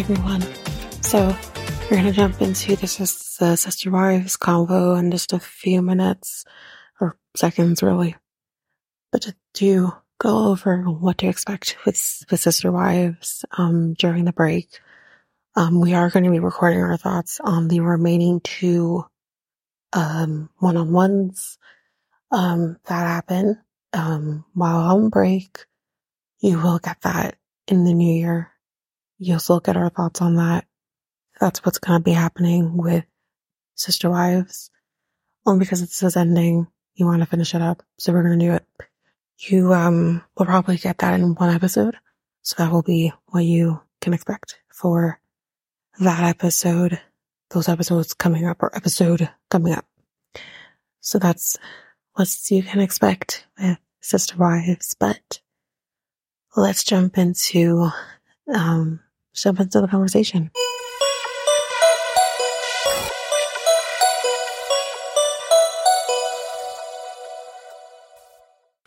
everyone. So we're gonna jump into this is the sister wives convo in just a few minutes or seconds, really. But to go over what to expect with with sister wives um, during the break. Um, we are going to be recording our thoughts on the remaining two um, one-on-ones um, that happen um, while on break. You will get that in the new year. You'll still get our thoughts on that. That's what's going to be happening with Sister Wives. Only because it says ending, you want to finish it up. So we're going to do it. You um, will probably get that in one episode. So that will be what you can expect for that episode, those episodes coming up or episode coming up. So that's what you can expect with Sister Wives, but let's jump into, um, jump into the conversation.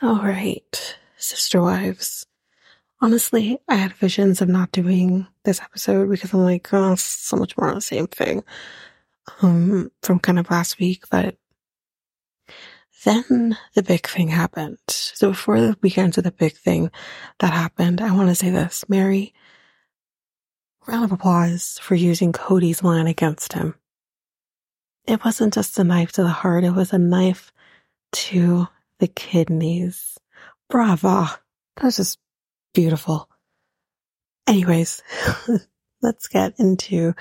All right, Sister Wives. Honestly, I had visions of not doing this episode because I'm like, oh, so much more of the same thing. Um, from kind of last week, but then the big thing happened. So before the weekend into the big thing that happened, I want to say this. Meri, round of applause for using Kody's line against him. It wasn't just a knife to the heart, it was a knife to the kidneys. Bravo. That was just beautiful. Anyways, let's get into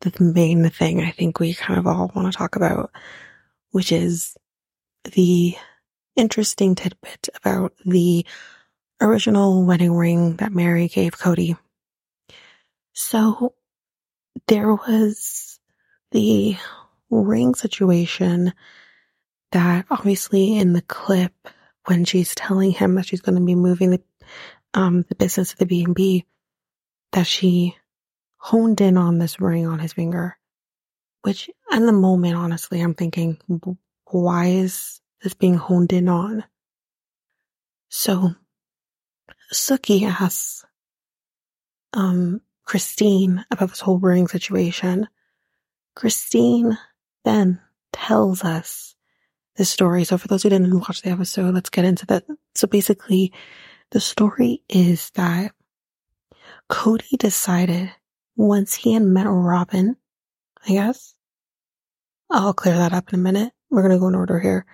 the main thing I think we kind of all want to talk about, which is the interesting tidbit about the original wedding ring that Meri gave Kody. So there was the ring situation that obviously in the clip when she's telling him that she's going to be moving the um the business of the B&B that she honed in on this ring on his finger which in the moment honestly I'm thinking why is this being honed in on? So Suki asks um, Christine about this whole ring situation. Christine then tells us the story. So for those who didn't watch the episode, let's get into that. So basically, the story is that Kody decided once he had met Robyn, I guess, I'll clear that up in a minute. We're going to go in order here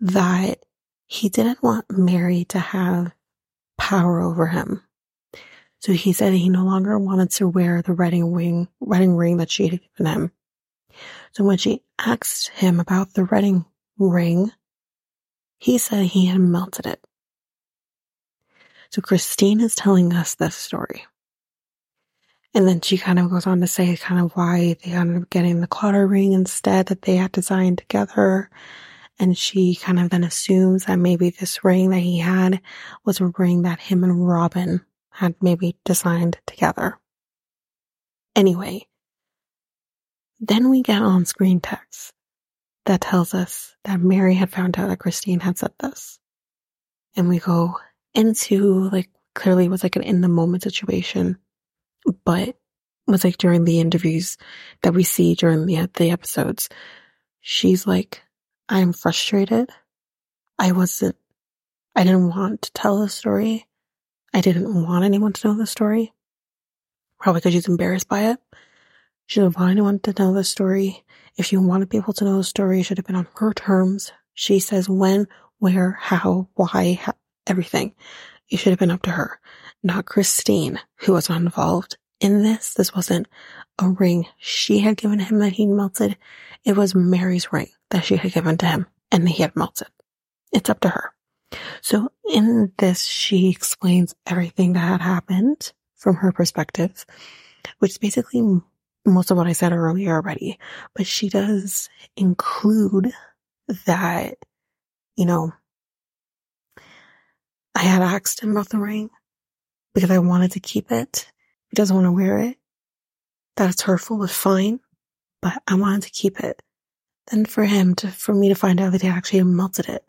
that he didn't want Meri to have power over him. So he said he no longer wanted to wear the wedding ring, wedding ring that she had given him. So when she asked him about the wedding ring, he said he had melted it. So Christine is telling us this story. And then she kind of goes on to say kind of why they ended up getting the Claddagh ring instead that they had designed together and she kind of then assumes that maybe this ring that he had was a ring that him and Robyn had maybe designed together. Anyway, then we get on screen text that tells us that Meri had found out that Christine had said this. And we go into like clearly was like an in the moment situation, but was like during the interviews that we see during the, the episodes. She's like, I'm frustrated. I wasn't, I didn't want to tell the story. I didn't want anyone to know the story. Probably because she's embarrassed by it. She didn't want anyone to know the story. If she wanted people to know the story, it should have been on her terms. She says when, where, how, why, how, everything. It should have been up to her, not Christine, who was not involved in this. This wasn't a ring she had given him that he melted. It was Meri's ring that she had given to him and he had melted. It's up to her. So in this, she explains everything that had happened from her perspective, which is basically most of what I said earlier already, but she does include that, you know, I had asked him about the ring because I wanted to keep it. He doesn't want to wear it. That it's hurtful was fine, but I wanted to keep it than for him to, for me to find out that he actually melted it.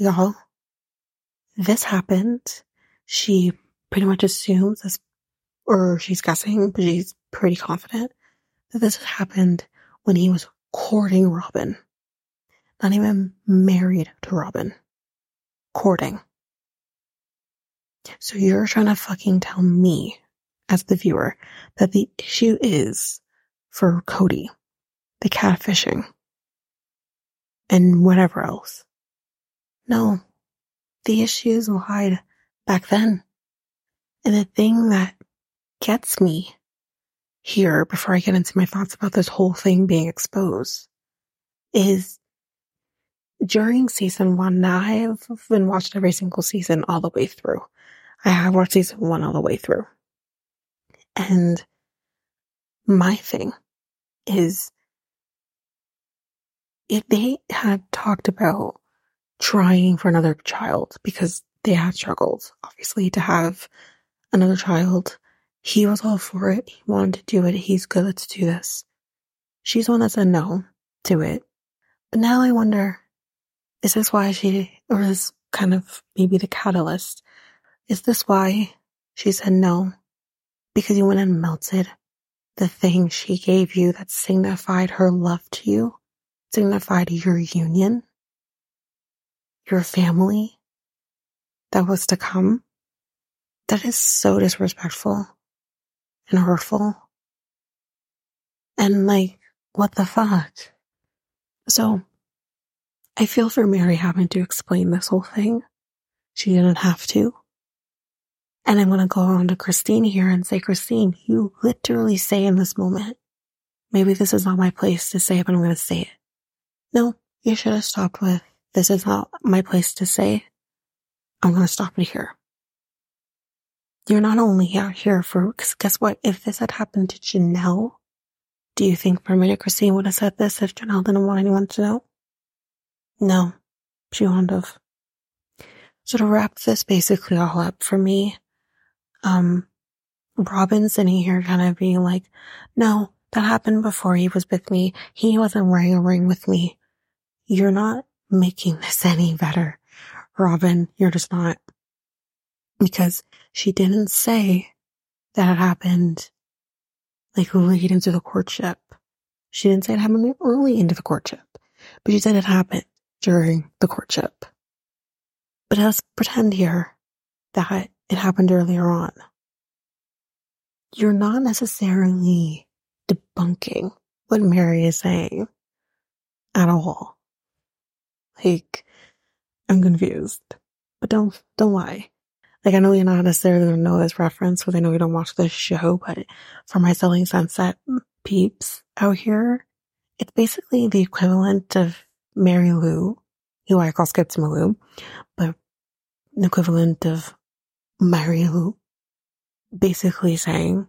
Y'all, this happened. She pretty much assumes, as or she's guessing, but she's pretty confident that this happened when he was courting Robyn. Not even married to Robyn. Courting. So you're trying to fucking tell me, as the viewer, that the issue is for Kody, the catfishing, and whatever else. No, the issues lied back then. And the thing that gets me here before I get into my thoughts about this whole thing being exposed is during season one. Now I've been watching every single season all the way through. I have watched season one all the way through. And my thing is if they had talked about trying for another child because they had struggled, obviously, to have another child. He was all for it. He wanted to do it. He's good. Let's do this. She's the one that said no to it. But now I wonder, is this why she, is kind of maybe the catalyst? Is this why she said no? Because you went and melted the thing she gave you that signified her love to you, signified your union, your family that was to come. That is so disrespectful and hurtful. And like, what the fuck? So I feel for Meri having to explain this whole thing. She didn't have to. And I'm going to go on to Christine here and say, Christine, you literally say in this moment, maybe this is not my place to say, it, but I'm going to say it. No, you should have stopped with, this is not my place to say. I'm going to stop it here. You're not only out here for, cause guess what? If this had happened to Janelle, do you think for a minute Christine would have said this if Janelle didn't want anyone to know? No, she wouldn't have. So to wrap this basically all up for me, um, Robyn sitting here kind of being like, no, that happened before he was with me. He wasn't wearing a ring with me. You're not making this any better. Robyn, you're just not. Because she didn't say that it happened like late into the courtship. She didn't say it happened early into the courtship, but she said it happened during the courtship. But let's pretend here that it happened earlier on. You're not necessarily debunking what Meri is saying at all. Like, I'm confused. But don't, don't lie. Like, I know you're not necessarily going to know this reference because I know you don't watch this show, but for my Selling Sunset peeps out here, it's basically the equivalent of Mary Lou, who I call Skip Malou, but the equivalent of Mary Lou, basically saying,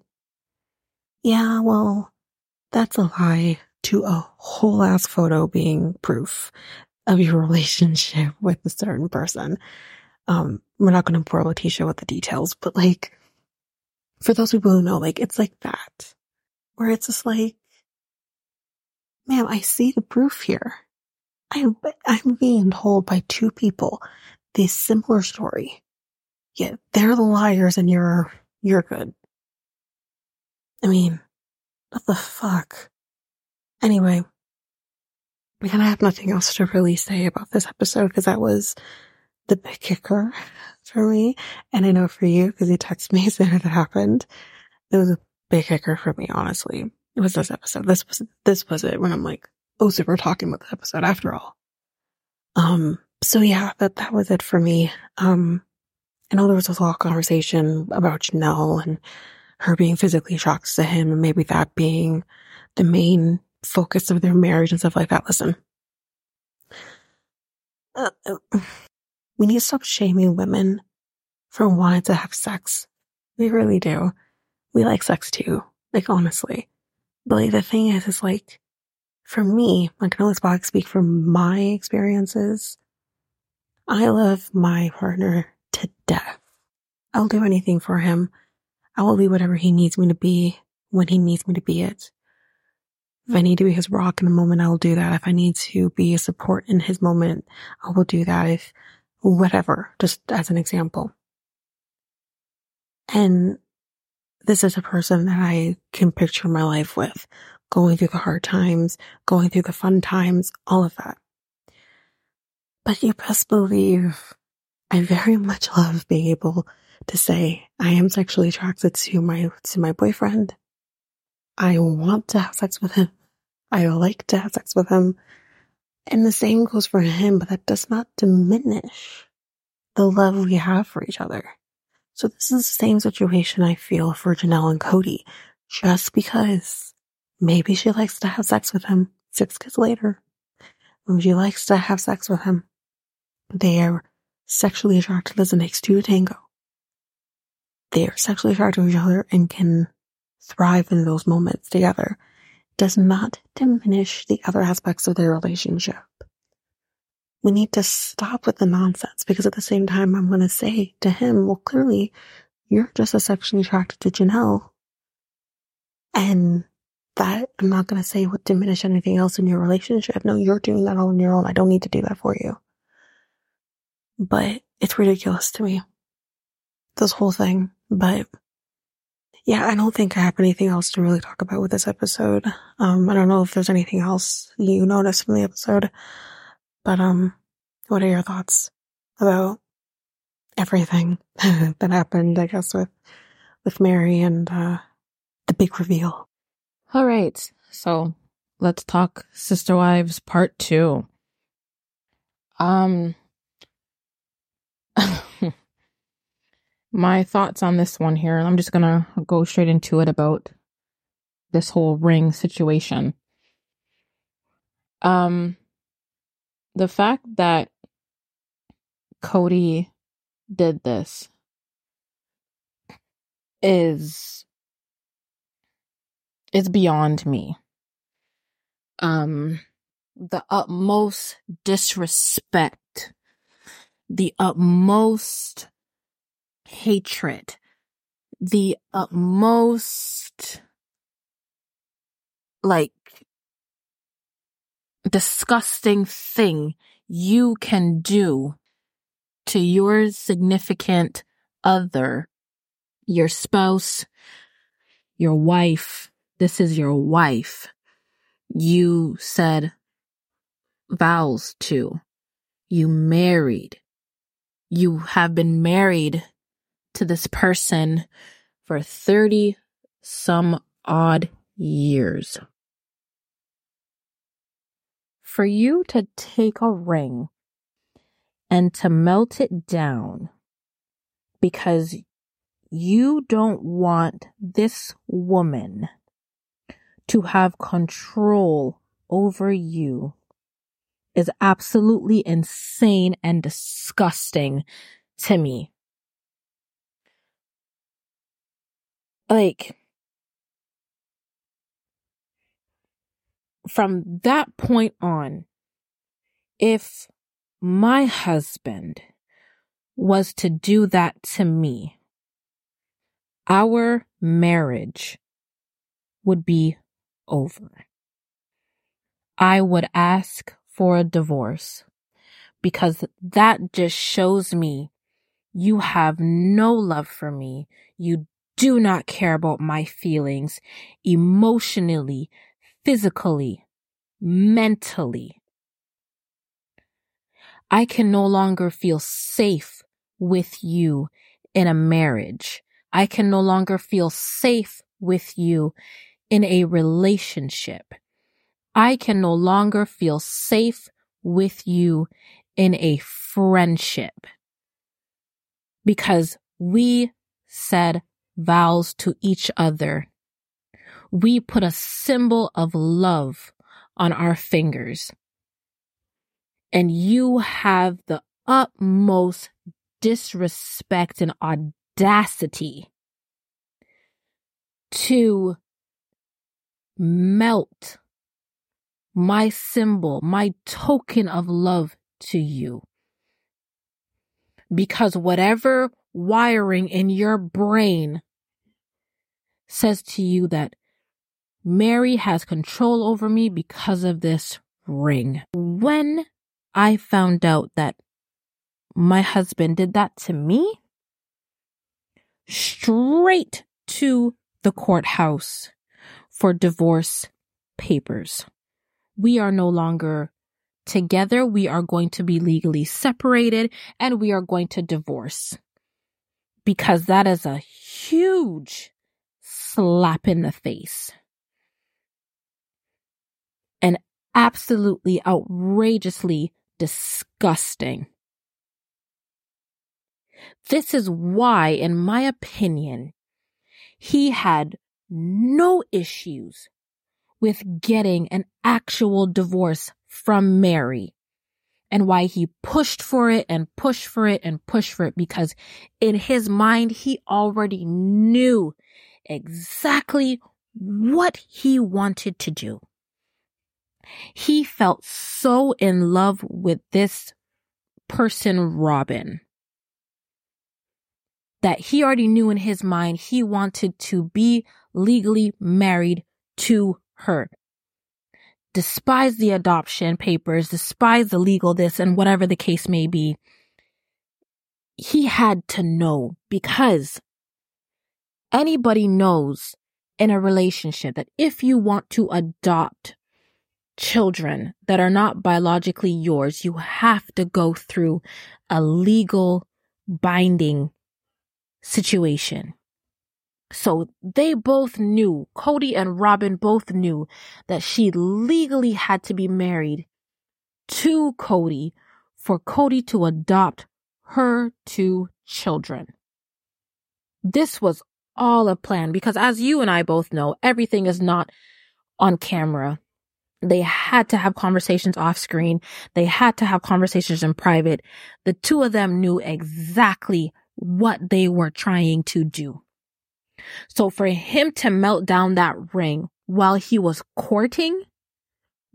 yeah, well, that's a lie to a whole ass photo being proof of your relationship with a certain person. Um, we're not going to bore Letitia with the details, but like, for those people who know, like, it's like that, where it's just like, ma'am, I see the proof here. I'm, I'm being told by two people this similar story. Yet they're the liars and you're, you're good. I mean, what the fuck? Anyway, kind of have nothing else to really say about this episode because that was the big kicker for me. And I know for you, because you texted me saying that happened, it was a big kicker for me, honestly. It was this episode. This was, this was it when I'm like, oh, so we're talking about the episode after all. Um, so yeah, that, that was it for me. Um, I know there was a lot of conversation about Janelle and her being physically shocked to him and maybe that being the main focus of their marriage and stuff like that. Listen, uh, uh, we need to stop shaming women for wanting to have sex. We really do. We like sex too. Like honestly. But like the thing is, is like, for me, I can only speak from my experiences. I love my partner to death. I'll do anything for him. I will be whatever he needs me to be when he needs me to be it. If I need to be his rock in a moment, I will do that. If I need to be a support in his moment, I will do that. If whatever, just as an example. And this is a person that I can picture my life with, going through the hard times, going through the fun times, all of that. But you best believe I very much love being able to say I am sexually attracted to my, to my boyfriend. I want to have sex with him. I like to have sex with him. And the same goes for him, but that does not diminish the love we have for each other. So this is the same situation I feel for Janelle and Kody. Just because maybe she likes to have sex with him six kids later. She likes to have sex with him. They are sexually attracted as it takes two tango. They are sexually attracted to each other and can thrive in those moments together does not diminish the other aspects of their relationship. We need to stop with the nonsense because at the same time, I'm going to say to him, well, clearly you're just as sexually attracted to Janelle. And that I'm not going to say would diminish anything else in your relationship. No, you're doing that all on your own. I don't need to do that for you. But it's ridiculous to me. This whole thing. But yeah, I don't think I have anything else to really talk about with this episode. Um, I don't know if there's anything else you noticed from the episode, but, um, what are your thoughts about everything that happened, I guess, with, with Meri and, uh, the big reveal? All right. So let's talk Sister Wives part two. Um, my thoughts on this one here. I'm just going to go straight into it about this whole ring situation. Um, the fact that Kody did this is is beyond me. Um, the utmost disrespect, the utmost hatred, the utmost like disgusting thing you can do to your significant other, your spouse, your wife. This is your wife. You said vows to. You married. You have been married to this person for 30 some odd years. For you to take a ring and to melt it down because you don't want this woman to have control over you is absolutely insane and disgusting to me. Like from that point on, if my husband was to do that to me, our marriage would be over. I would ask for a divorce because that just shows me you have no love for me. You do not care about my feelings emotionally, physically, mentally. I can no longer feel safe with you in a marriage. I can no longer feel safe with you in a relationship. I can no longer feel safe with you in a friendship because we said vows to each other. We put a symbol of love on our fingers. And you have the utmost disrespect and audacity to melt my symbol, my token of love to you. Because whatever wiring in your brain says to you that Meri has control over me because of this ring. When I found out that my husband did that to me, straight to the courthouse for divorce papers. We are no longer together. We are going to be legally separated and we are going to divorce because that is a huge slap in the face. And absolutely outrageously disgusting. This is why, in my opinion, he had no issues with getting an actual divorce from Meri and why he pushed for it and pushed for it and pushed for it because in his mind, he already knew exactly what he wanted to do. He felt so in love with this person, Robyn, that he already knew in his mind he wanted to be legally married to her. Despise the adoption papers, despise the legal this and whatever the case may be. He had to know because anybody knows in a relationship that if you want to adopt children that are not biologically yours, you have to go through a legal binding situation. So they both knew, Kody and Robyn both knew that she legally had to be married to Kody for Kody to adopt her two children. This was all a plan because as you and I both know, everything is not on camera. They had to have conversations off screen. They had to have conversations in private. The two of them knew exactly what they were trying to do. So for him to melt down that ring while he was courting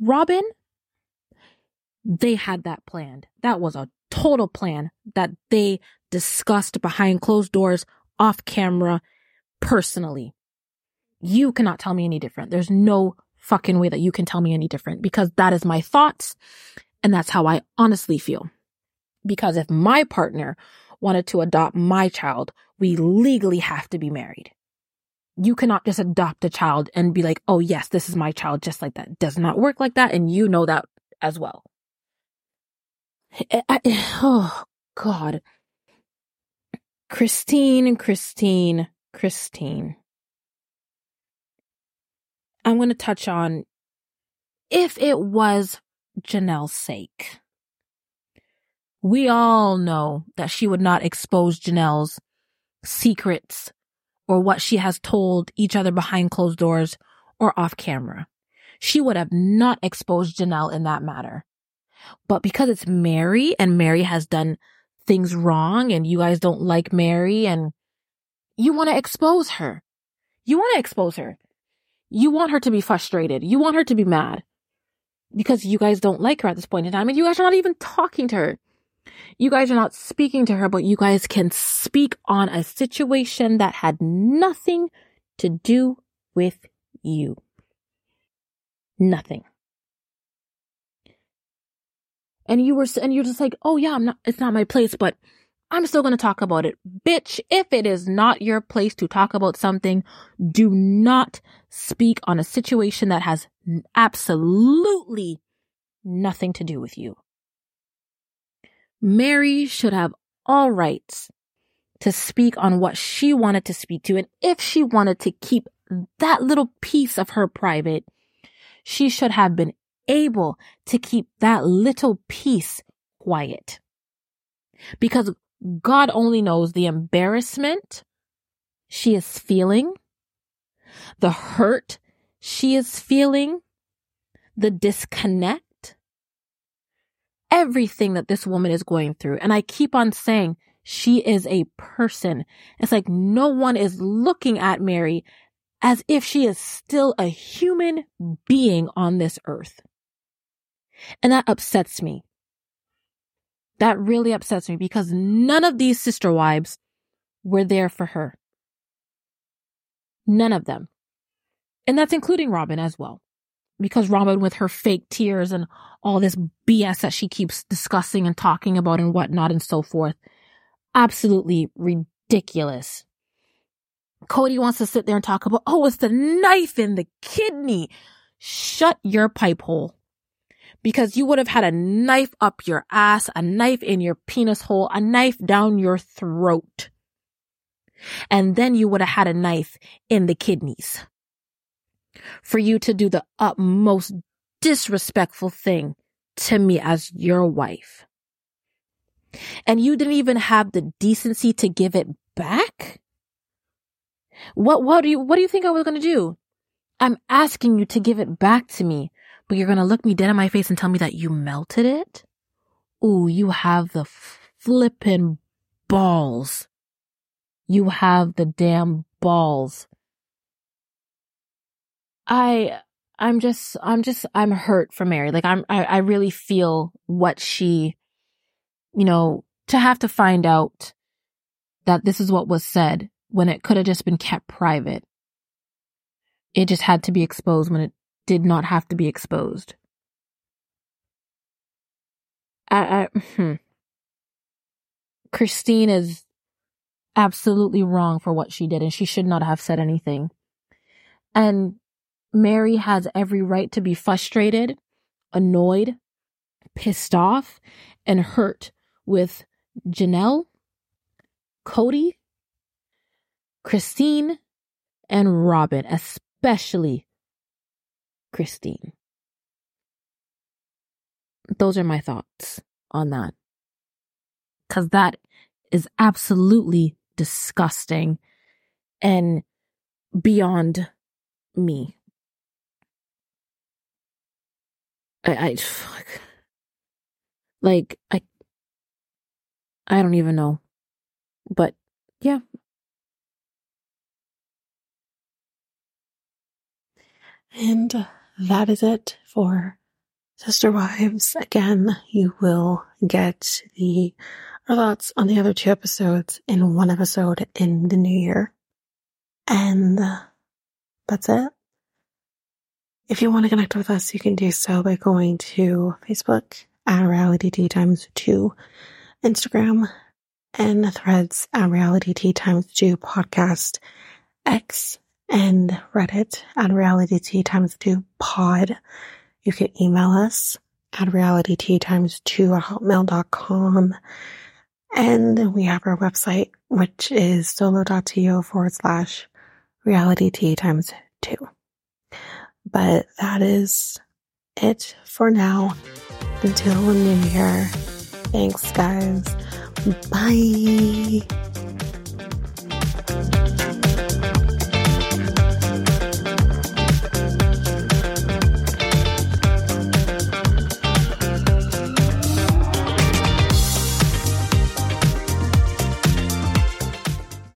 Robyn, they had that planned. That was a total plan that they discussed behind closed doors, off camera, personally. You cannot tell me any different. There's no fucking way that you can tell me any different because that is my thoughts and that's how I honestly feel. Because if my partner wanted to adopt my child, we legally have to be married. You cannot just adopt a child and be like, oh, yes, this is my child, just like that. Does not work like that. And you know that as well. I, I, oh, God. Christine, Christine, Christine. I'm going to touch on if it was Janelle's sake. We all know that she would not expose Janelle's secrets or what she has told each other behind closed doors or off camera. She would have not exposed Janelle in that matter. But because it's Meri and Meri has done things wrong and you guys don't like Meri and you want to expose her. You want to expose her. You want her to be frustrated. You want her to be mad because you guys don't like her at this point in time and you guys are not even talking to her. You guys are not speaking to her, but you guys can speak on a situation that had nothing to do with you. Nothing. And you were, and you're just like, oh yeah, I'm not, it's not my place, but I'm still going to talk about it. Bitch, if it is not your place to talk about something, do not speak on a situation that has absolutely nothing to do with you. Meri should have all rights to speak on what she wanted to speak to. And if she wanted to keep that little piece of her private, she should have been able to keep that little piece quiet. Because God only knows the embarrassment she is feeling, the hurt she is feeling, the disconnect everything that this woman is going through. And I keep on saying she is a person. It's like no one is looking at Meri as if she is still a human being on this earth. And that upsets me. That really upsets me because none of these sister wives were there for her. None of them. And that's including Robyn as well because Robyn, with her fake tears and all this BS that she keeps discussing and talking about and whatnot and so forth, absolutely ridiculous. Kody wants to sit there and talk about, oh, it's the knife in the kidney. Shut your pipe hole. Because you would have had a knife up your ass, a knife in your penis hole, a knife down your throat. And then you would have had a knife in the kidneys. For you to do the utmost disrespectful thing to me as your wife. And you didn't even have the decency to give it back? What, what do you, what do you think I was going to do? I'm asking you to give it back to me, but you're going to look me dead in my face and tell me that you melted it? Ooh, you have the flippin' balls. You have the damn balls. I, I'm just, I'm just, I'm hurt for Meri. Like I'm, I, I really feel what she, you know, to have to find out that this is what was said when it could have just been kept private. It just had to be exposed when it did not have to be exposed. I, I hmm. Christine is absolutely wrong for what she did and she should not have said anything. And Meri has every right to be frustrated, annoyed, pissed off, and hurt with Janelle, Kody, Christine, and Robyn, especially Christine. Those are my thoughts on that. Because that is absolutely disgusting and beyond me. I, I fuck. Like, I, I don't even know. But yeah. And uh, that is it for Sister Wives. Again, you will get the our thoughts on the other two episodes in one episode in the new year. And uh, that's it. If you want to connect with us, you can do so by going to Facebook at Reality Tea Times 2, Instagram and threads at Reality Tea Times 2 podcast, X and Reddit at Reality Tea Times 2 pod. You can email us at Reality Tea Times 2 at hotmail.com. And we have our website, which is solo.to forward slash reality tea times two. But that is it for now. Until the new year. Thanks, guys. Bye.